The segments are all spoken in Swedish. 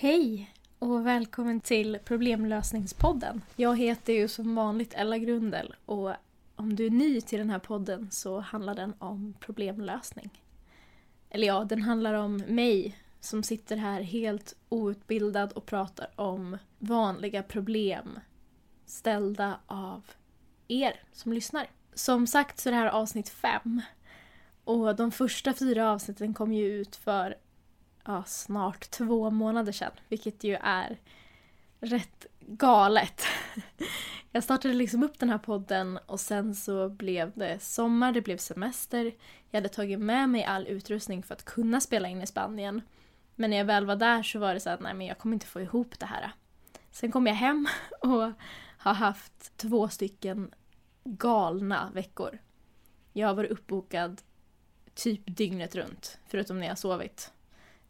Hej och välkommen till Problemlösningspodden. Jag heter ju som vanligt Ella Grundel och om du är ny till den här podden så handlar den om problemlösning. Eller ja, den handlar om mig som sitter här helt outbildad och pratar om vanliga problem ställda av er som lyssnar. Som sagt så är det här avsnitt fem och de första fyra avsnitten kom ju ut för ja, snart två månader sedan, vilket ju är rätt galet. Jag startade liksom upp den här podden och sen så blev det sommar, det blev semester. Jag hade tagit med mig all utrustning för att kunna spela in i Spanien. Men när jag väl var där så var det så att nej men jag kommer inte få ihop det här. Sen kom jag hem och har haft två stycken galna veckor. Jag har varit uppbokad typ dygnet runt, förutom när jag sovit.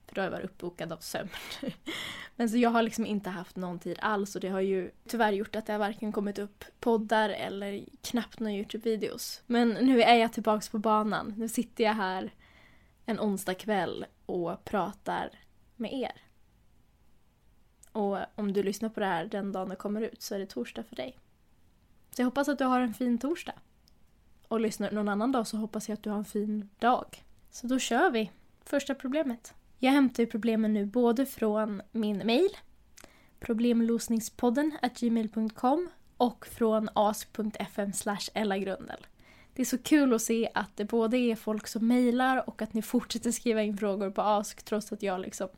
För då har jag varit uppbokad av sömn. Men så jag har liksom inte haft någon tid alls och det har ju tyvärr gjort att det har varken kommit upp poddar eller knappt några Youtube-videos. Men nu är jag tillbaks på banan. Nu sitter jag här en onsdag kväll och pratar med er. Och om du lyssnar på det här den dagen det kommer ut så är det torsdag för dig. Så jag hoppas att du har en fin torsdag. Och lyssnar någon annan dag så hoppas jag att du har en fin dag. Så då kör vi! Första problemet. Jag hämtar ju problemen nu både från min mail, problemlösningspodden gmail.com och från ask.fm ellagrundel. Det är så kul att se att det både är folk som mejlar och att ni fortsätter skriva in frågor på ask trots att jag liksom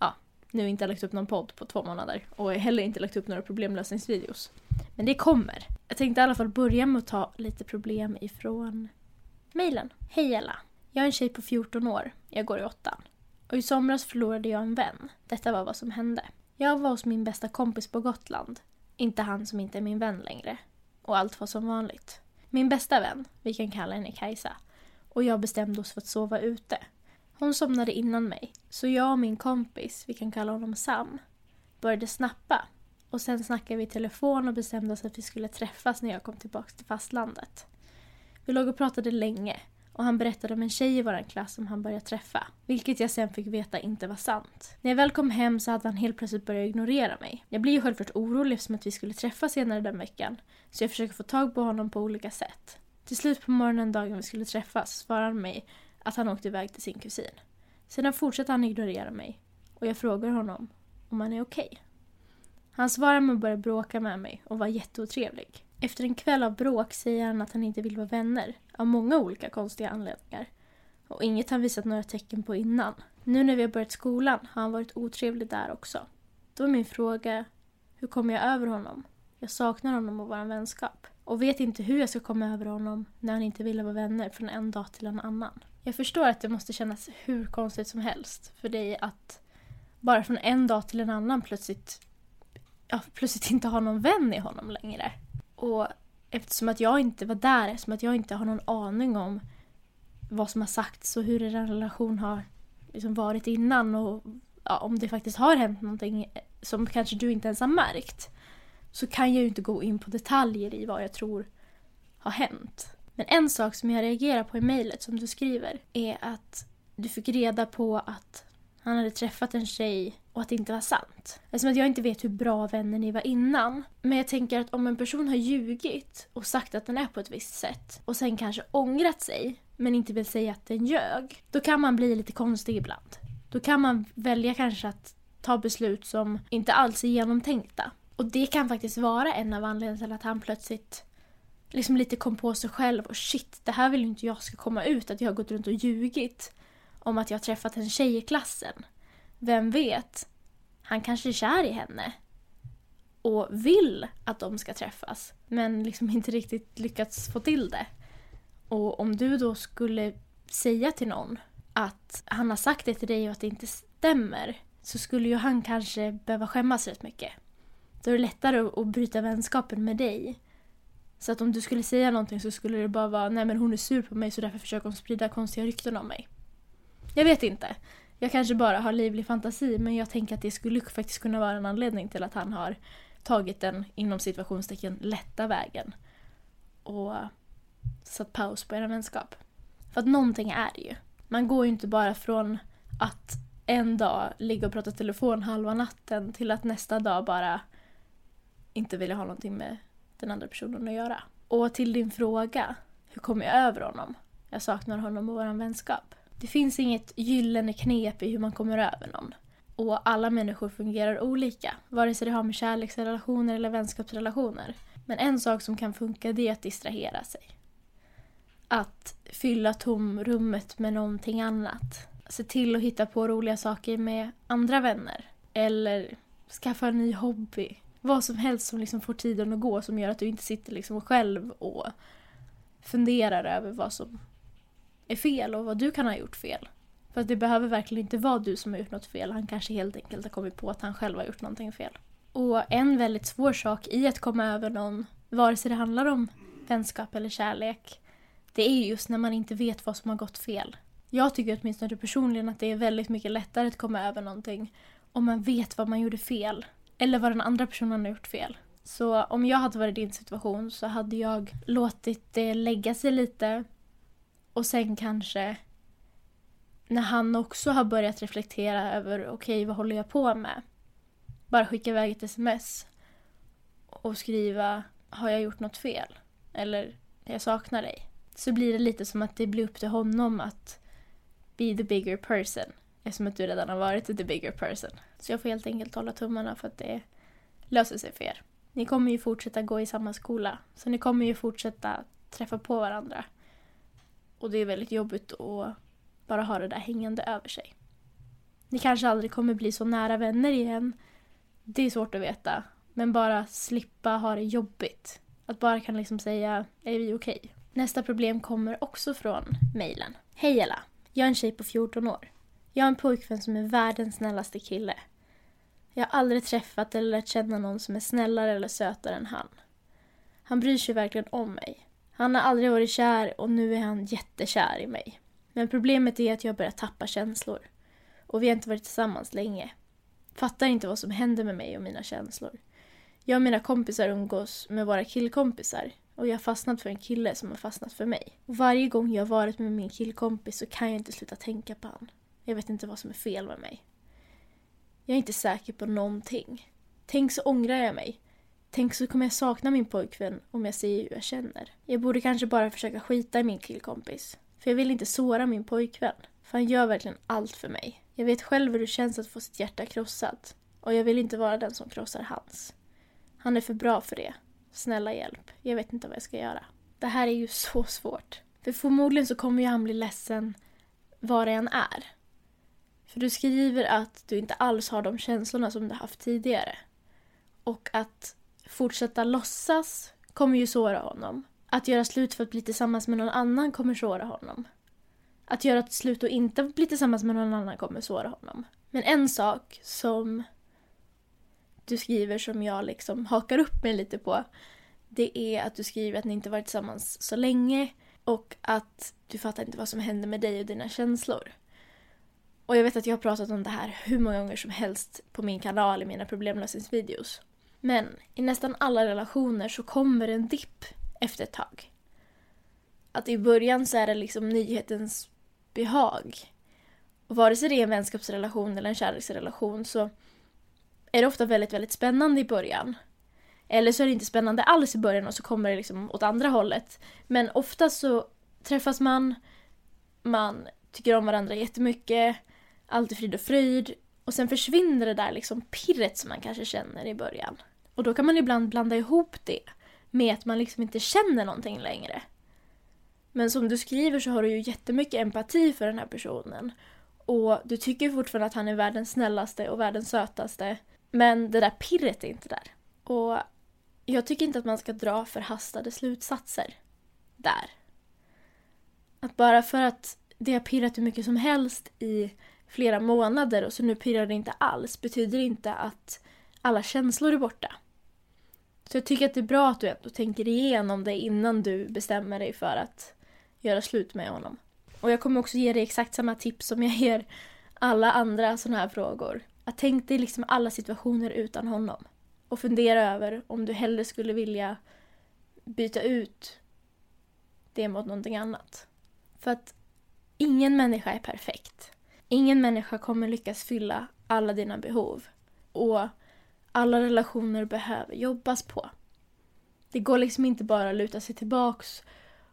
ja, nu inte har lagt upp någon podd på två månader och heller inte lagt upp några problemlösningsvideos. Men det kommer. Jag tänkte i alla fall börja med att ta lite problem ifrån mejlen. Hej Ella! Jag är en tjej på 14 år. Jag går i åttan. Och i somras förlorade jag en vän. Detta var vad som hände. Jag var hos min bästa kompis på Gotland. Inte han som inte är min vän längre. Och allt var som vanligt. Min bästa vän, vi kan kalla henne Kajsa, och jag bestämde oss för att sova ute. Hon somnade innan mig, så jag och min kompis, vi kan kalla honom Sam, började snappa. Och sen snackade vi i telefon och bestämde oss att vi skulle träffas när jag kom tillbaka till fastlandet. Vi låg och pratade länge och han berättade om en tjej i vår klass som han börjat träffa. Vilket jag sen fick veta inte var sant. När jag väl kom hem så hade han helt plötsligt börjat ignorera mig. Jag blir ju självklart orolig eftersom att vi skulle träffas senare den veckan. Så jag försöker få tag på honom på olika sätt. Till slut på morgonen dagen vi skulle träffas svarade han mig att han åkte iväg till sin kusin. Sedan fortsatte han ignorera mig. Och jag frågar honom om han är okej. Okay. Han svarar med att börja bråka med mig och var jätteotrevlig. Efter en kväll av bråk säger han att han inte vill vara vänner, av många olika konstiga anledningar. Och inget han visat några tecken på innan. Nu när vi har börjat skolan har han varit otrevlig där också. Då är min fråga, hur kommer jag över honom? Jag saknar honom och vår vänskap. Och vet inte hur jag ska komma över honom när han inte vill vara vänner från en dag till en annan. Jag förstår att det måste kännas hur konstigt som helst för dig att bara från en dag till en annan plötsligt, ja, plötsligt inte ha någon vän i honom längre. Och eftersom att jag inte var där, eftersom att jag inte har någon aning om vad som har sagts och hur en relation har liksom varit innan och ja, om det faktiskt har hänt någonting som kanske du inte ens har märkt så kan jag ju inte gå in på detaljer i vad jag tror har hänt. Men en sak som jag reagerar på i mejlet som du skriver är att du fick reda på att han hade träffat en tjej och att det inte var sant. Eftersom att jag inte vet hur bra vänner ni var innan. Men jag tänker att om en person har ljugit och sagt att den är på ett visst sätt och sen kanske ångrat sig men inte vill säga att den ljög. Då kan man bli lite konstig ibland. Då kan man välja kanske att ta beslut som inte alls är genomtänkta. Och det kan faktiskt vara en av anledningarna till att han plötsligt liksom lite kom på sig själv och shit, det här vill ju inte jag ska komma ut att jag har gått runt och ljugit om att jag har träffat en tjej i klassen. Vem vet? Han kanske är kär i henne. Och vill att de ska träffas. Men liksom inte riktigt lyckats få till det. Och om du då skulle säga till någon att han har sagt det till dig och att det inte stämmer. Så skulle ju han kanske behöva skämmas rätt mycket. Då är det lättare att bryta vänskapen med dig. Så att om du skulle säga någonting så skulle det bara vara nej men hon är sur på mig så därför försöker hon sprida konstiga rykten om mig. Jag vet inte. Jag kanske bara har livlig fantasi men jag tänker att det skulle faktiskt kunna vara en anledning till att han har tagit den inom situationstecken lätta vägen och satt paus på er vänskap. För att någonting är det ju. Man går ju inte bara från att en dag ligga och prata telefon halva natten till att nästa dag bara inte vilja ha någonting med den andra personen att göra. Och till din fråga, hur kommer jag över honom? Jag saknar honom och vår vänskap. Det finns inget gyllene knep i hur man kommer över någon. Och alla människor fungerar olika, vare sig det har med kärleksrelationer eller vänskapsrelationer. Men en sak som kan funka det är att distrahera sig. Att fylla tomrummet med någonting annat. Se till att hitta på roliga saker med andra vänner. Eller skaffa en ny hobby. Vad som helst som liksom får tiden att gå som gör att du inte sitter liksom själv och funderar över vad som är fel och vad du kan ha gjort fel. För det behöver verkligen inte vara du som har gjort något fel. Han kanske helt enkelt har kommit på att han själv har gjort någonting fel. Och en väldigt svår sak i att komma över någon, vare sig det handlar om vänskap eller kärlek, det är just när man inte vet vad som har gått fel. Jag tycker åtminstone personligen att det är väldigt mycket lättare att komma över någonting om man vet vad man gjorde fel. Eller vad den andra personen har gjort fel. Så om jag hade varit i din situation så hade jag låtit det lägga sig lite och sen kanske när han också har börjat reflektera över okej, okay, vad håller jag på med? Bara skicka iväg ett sms och skriva har jag gjort något fel? Eller jag saknar dig. Så blir det lite som att det blir upp till honom att be the bigger person. Eftersom att du redan har varit the bigger person. Så jag får helt enkelt hålla tummarna för att det löser sig för er. Ni kommer ju fortsätta gå i samma skola. Så ni kommer ju fortsätta träffa på varandra. Och det är väldigt jobbigt att bara ha det där hängande över sig. Ni kanske aldrig kommer bli så nära vänner igen. Det är svårt att veta. Men bara slippa ha det jobbigt. Att bara kan liksom säga, är vi okej? Okay? Nästa problem kommer också från mejlen. Hej Ella! Jag är en tjej på 14 år. Jag har en pojkvän som är världens snällaste kille. Jag har aldrig träffat eller lärt känna någon som är snällare eller sötare än han. Han bryr sig verkligen om mig. Han har aldrig varit kär och nu är han jättekär i mig. Men problemet är att jag börjar tappa känslor. Och vi har inte varit tillsammans länge. Fattar inte vad som händer med mig och mina känslor. Jag och mina kompisar umgås med våra killkompisar och jag har fastnat för en kille som har fastnat för mig. Och varje gång jag har varit med min killkompis så kan jag inte sluta tänka på honom. Jag vet inte vad som är fel med mig. Jag är inte säker på någonting. Tänk så ångrar jag mig. Tänk så kommer jag sakna min pojkvän om jag säger hur jag känner. Jag borde kanske bara försöka skita i min killkompis. För jag vill inte såra min pojkvän. För han gör verkligen allt för mig. Jag vet själv hur det känns att få sitt hjärta krossat. Och jag vill inte vara den som krossar hans. Han är för bra för det. Snälla hjälp. Jag vet inte vad jag ska göra. Det här är ju så svårt. För förmodligen så kommer ju han bli ledsen vad det än är. För du skriver att du inte alls har de känslorna som du haft tidigare. Och att fortsätta låtsas kommer ju såra honom. Att göra slut för att bli tillsammans med någon annan kommer såra honom. Att göra slut och inte bli tillsammans med någon annan kommer såra honom. Men en sak som du skriver som jag liksom hakar upp mig lite på det är att du skriver att ni inte varit tillsammans så länge och att du fattar inte vad som händer med dig och dina känslor. Och jag vet att jag har pratat om det här hur många gånger som helst på min kanal i mina problemlösningsvideos. Men i nästan alla relationer så kommer en dipp efter ett tag. Att i början så är det liksom nyhetens behag. Och vare sig det är en vänskapsrelation eller en kärleksrelation så är det ofta väldigt, väldigt spännande i början. Eller så är det inte spännande alls i början och så kommer det liksom åt andra hållet. Men ofta så träffas man, man tycker om varandra jättemycket, allt är frid och fröjd. Och sen försvinner det där liksom pirret som man kanske känner i början. Och då kan man ibland blanda ihop det med att man liksom inte känner någonting längre. Men som du skriver så har du ju jättemycket empati för den här personen. Och du tycker fortfarande att han är världens snällaste och världens sötaste. Men det där pirret är inte där. Och jag tycker inte att man ska dra förhastade slutsatser där. Att bara för att det har pirrat hur mycket som helst i flera månader och så nu pirrar det inte alls betyder inte att alla känslor är borta. Så jag tycker att det är bra att du ändå tänker igenom det innan du bestämmer dig för att göra slut med honom. Och jag kommer också ge dig exakt samma tips som jag ger alla andra sådana här frågor. Att tänk dig liksom alla situationer utan honom. Och fundera över om du hellre skulle vilja byta ut det mot någonting annat. För att ingen människa är perfekt. Ingen människa kommer lyckas fylla alla dina behov. Och alla relationer behöver jobbas på. Det går liksom inte bara att luta sig tillbaks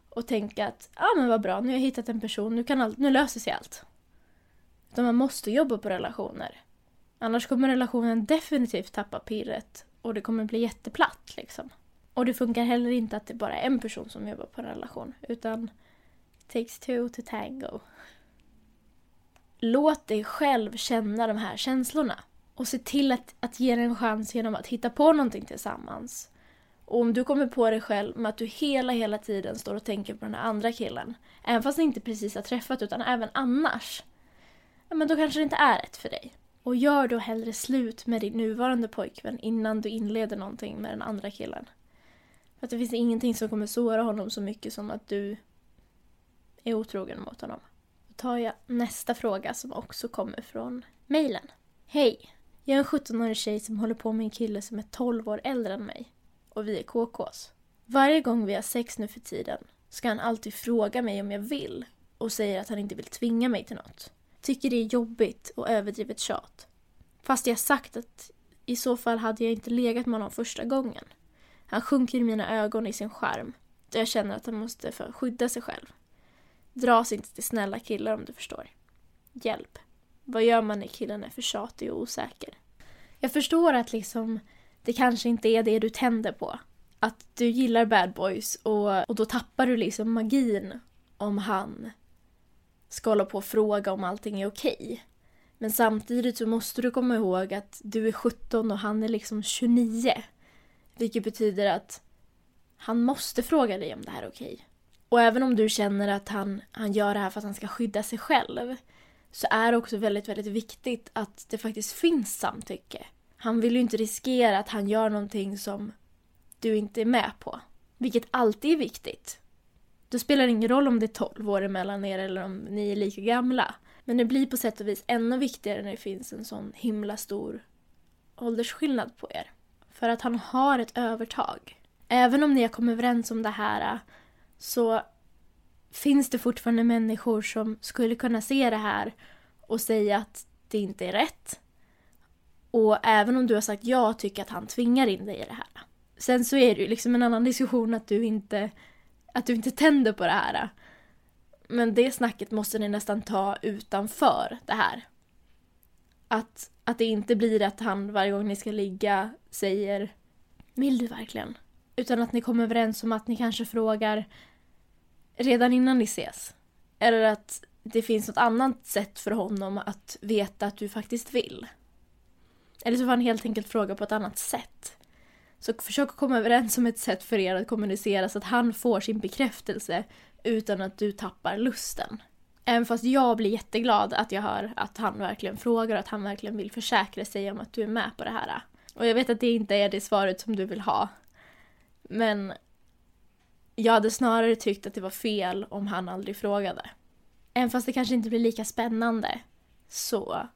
och tänka att ja ah, men vad bra, nu har jag hittat en person, nu, kan allt, nu löser sig allt. Utan man måste jobba på relationer. Annars kommer relationen definitivt tappa pirret och det kommer bli jätteplatt liksom. Och det funkar heller inte att det bara är en person som jobbar på en relation utan it takes two to tango. Låt dig själv känna de här känslorna och se till att, att ge det en chans genom att hitta på någonting tillsammans. Och om du kommer på dig själv med att du hela, hela tiden står och tänker på den här andra killen, även fast ni inte precis har träffat utan även annars, ja men då kanske det inte är rätt för dig. Och gör då hellre slut med din nuvarande pojkvän innan du inleder någonting med den andra killen. För att det finns ingenting som kommer såra honom så mycket som att du är otrogen mot honom. Då tar jag nästa fråga som också kommer från mejlen. Hej! Jag är en 17-årig tjej som håller på med en kille som är 12 år äldre än mig. Och vi är KKs. Varje gång vi har sex nu för tiden ska han alltid fråga mig om jag vill och säger att han inte vill tvinga mig till något. Tycker det är jobbigt och överdrivet tjat. Fast jag sagt att i så fall hade jag inte legat med honom första gången. Han sjunker i mina ögon i sin skärm. då jag känner att han måste för skydda sig själv. Dras inte till snälla killar om du förstår. Hjälp. Vad gör man när killen är för tjatig och osäker? Jag förstår att liksom det kanske inte är det du tänder på. Att du gillar bad boys och, och då tappar du liksom magin om han ska hålla på och fråga om allting är okej. Men samtidigt så måste du komma ihåg att du är 17 och han är liksom 29. Vilket betyder att han måste fråga dig om det här är okej. Och även om du känner att han, han gör det här för att han ska skydda sig själv så är det också väldigt, väldigt viktigt att det faktiskt finns samtycke. Han vill ju inte riskera att han gör någonting som du inte är med på. Vilket alltid är viktigt. Då spelar det ingen roll om det är 12 år emellan er eller om ni är lika gamla. Men det blir på sätt och vis ännu viktigare när det finns en sån himla stor åldersskillnad på er. För att han har ett övertag. Även om ni har kommit överens om det här så finns det fortfarande människor som skulle kunna se det här och säga att det inte är rätt. Och även om du har sagt ja tycker att han tvingar in dig i det här. Sen så är det ju liksom en annan diskussion att du inte att du inte tänder på det här. Men det snacket måste ni nästan ta utanför det här. Att, att det inte blir att han varje gång ni ska ligga säger Vill du verkligen? Utan att ni kommer överens om att ni kanske frågar redan innan ni ses. Eller att det finns något annat sätt för honom att veta att du faktiskt vill. Eller så får han helt enkelt fråga på ett annat sätt. Så försök att komma överens om ett sätt för er att kommunicera så att han får sin bekräftelse utan att du tappar lusten. Även fast jag blir jätteglad att jag hör att han verkligen frågar och att han verkligen vill försäkra sig om att du är med på det här. Och jag vet att det inte är det svaret som du vill ha. Men jag hade snarare tyckt att det var fel om han aldrig frågade. Även fast det kanske inte blir lika spännande så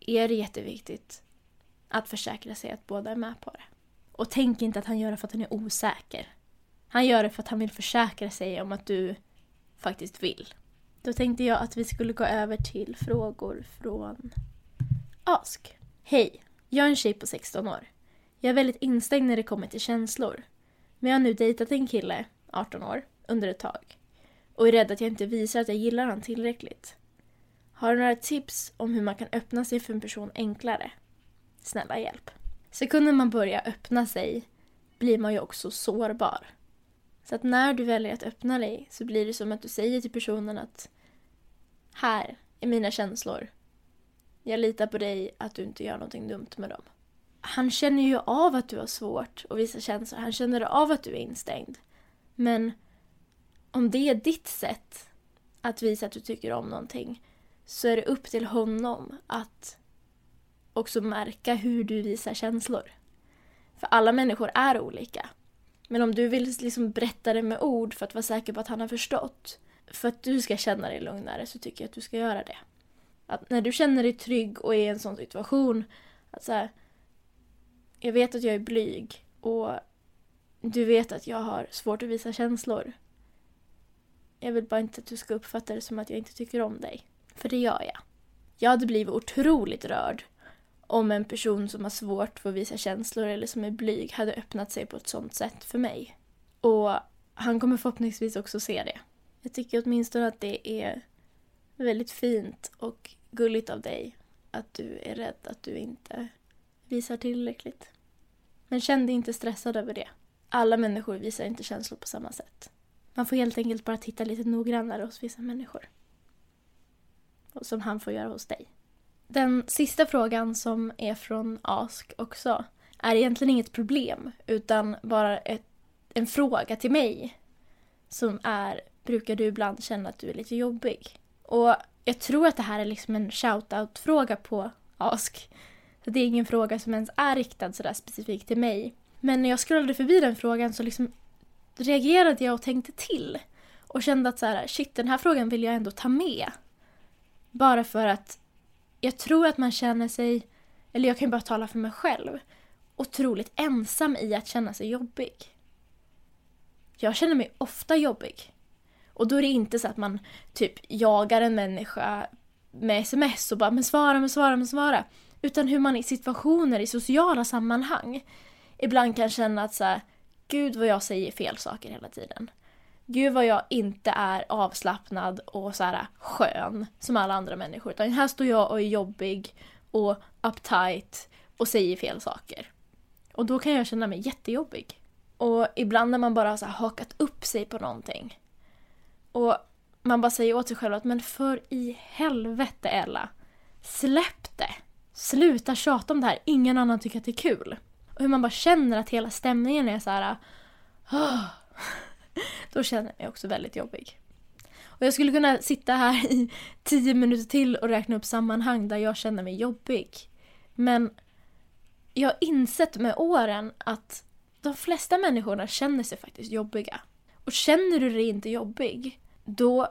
är det jätteviktigt att försäkra sig att båda är med på det. Och tänk inte att han gör det för att han är osäker. Han gör det för att han vill försäkra sig om att du faktiskt vill. Då tänkte jag att vi skulle gå över till frågor från Ask. Hej! Jag är en tjej på 16 år. Jag är väldigt instängd när det kommer till känslor. Men jag har nu dejtat en kille, 18 år, under ett tag. Och är rädd att jag inte visar att jag gillar honom tillräckligt. Har du några tips om hur man kan öppna sig för en person enklare? Snälla hjälp. Sekunden man börjar öppna sig blir man ju också sårbar. Så att när du väljer att öppna dig så blir det som att du säger till personen att här är mina känslor. Jag litar på dig att du inte gör någonting dumt med dem. Han känner ju av att du har svårt att visa känslor. Han känner av att du är instängd. Men om det är ditt sätt att visa att du tycker om någonting så är det upp till honom att också märka hur du visar känslor. För alla människor är olika. Men om du vill liksom berätta det med ord för att vara säker på att han har förstått, för att du ska känna dig lugnare, så tycker jag att du ska göra det. Att när du känner dig trygg och är i en sån situation, att så här, jag vet att jag är blyg och du vet att jag har svårt att visa känslor. Jag vill bara inte att du ska uppfatta det som att jag inte tycker om dig. För det gör jag. Jag hade blivit otroligt rörd om en person som har svårt för att visa känslor eller som är blyg hade öppnat sig på ett sånt sätt för mig. Och han kommer förhoppningsvis också se det. Jag tycker åtminstone att det är väldigt fint och gulligt av dig att du är rädd att du inte visar tillräckligt. Men känn dig inte stressad över det. Alla människor visar inte känslor på samma sätt. Man får helt enkelt bara titta lite noggrannare hos vissa människor. Och som han får göra hos dig. Den sista frågan som är från Ask också är egentligen inget problem utan bara ett, en fråga till mig som är brukar du ibland känna att du är lite jobbig? Och jag tror att det här är liksom en shout-out-fråga på Ask. Så det är ingen fråga som ens är riktad sådär specifikt till mig. Men när jag scrollade förbi den frågan så liksom reagerade jag och tänkte till. Och kände att så här, shit, den här frågan vill jag ändå ta med. Bara för att jag tror att man känner sig, eller jag kan ju bara tala för mig själv, otroligt ensam i att känna sig jobbig. Jag känner mig ofta jobbig. Och då är det inte så att man typ jagar en människa med sms och bara men svara, men svara, men svara. Utan hur man i situationer, i sociala sammanhang ibland kan känna att så här, gud vad jag säger fel saker hela tiden. Gud vad jag inte är avslappnad och så här skön som alla andra människor. Utan här står jag och är jobbig och uptight och säger fel saker. Och då kan jag känna mig jättejobbig. Och ibland när man bara har så hakat upp sig på någonting. Och man bara säger åt sig själv att men för i helvete Ella. Släpp det! Sluta tjata om det här, ingen annan tycker att det är kul. Hur man bara känner att hela stämningen är så här. Oh. Då känner jag mig också väldigt jobbig. Och jag skulle kunna sitta här i tio minuter till och räkna upp sammanhang där jag känner mig jobbig. Men jag har insett med åren att de flesta människorna känner sig faktiskt jobbiga. Och känner du dig inte jobbig, då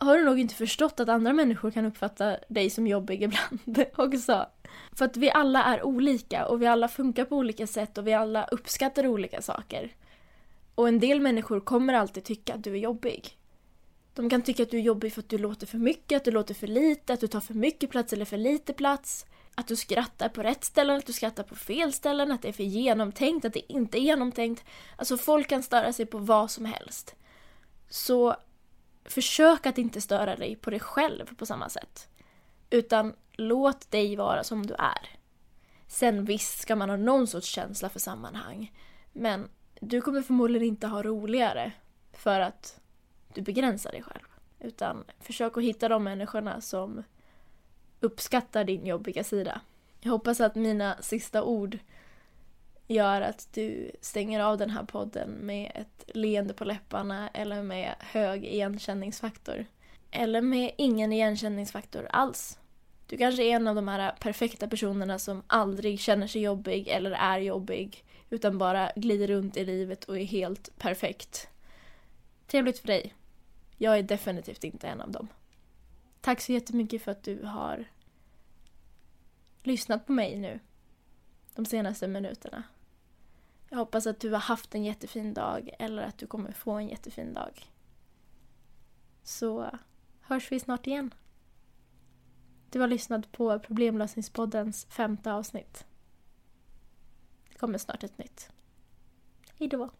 har du nog inte förstått att andra människor kan uppfatta dig som jobbig ibland också. För att vi alla är olika och vi alla funkar på olika sätt och vi alla uppskattar olika saker. Och en del människor kommer alltid tycka att du är jobbig. De kan tycka att du är jobbig för att du låter för mycket, att du låter för lite, att du tar för mycket plats eller för lite plats. Att du skrattar på rätt ställen, att du skrattar på fel ställen, att det är för genomtänkt, att det inte är genomtänkt. Alltså folk kan störa sig på vad som helst. Så försök att inte störa dig på dig själv på samma sätt. Utan låt dig vara som du är. Sen visst ska man ha någon sorts känsla för sammanhang. Men du kommer förmodligen inte ha roligare för att du begränsar dig själv. Utan försök att hitta de människorna som uppskattar din jobbiga sida. Jag hoppas att mina sista ord gör att du stänger av den här podden med ett leende på läpparna eller med hög igenkänningsfaktor. Eller med ingen igenkänningsfaktor alls. Du kanske är en av de här perfekta personerna som aldrig känner sig jobbig eller är jobbig utan bara glider runt i livet och är helt perfekt. Trevligt för dig. Jag är definitivt inte en av dem. Tack så jättemycket för att du har lyssnat på mig nu de senaste minuterna. Jag hoppas att du har haft en jättefin dag eller att du kommer få en jättefin dag. Så hörs vi snart igen. Du har lyssnat på Problemlösningspoddens femte avsnitt. Det kommer snart ett nytt. Hejdå!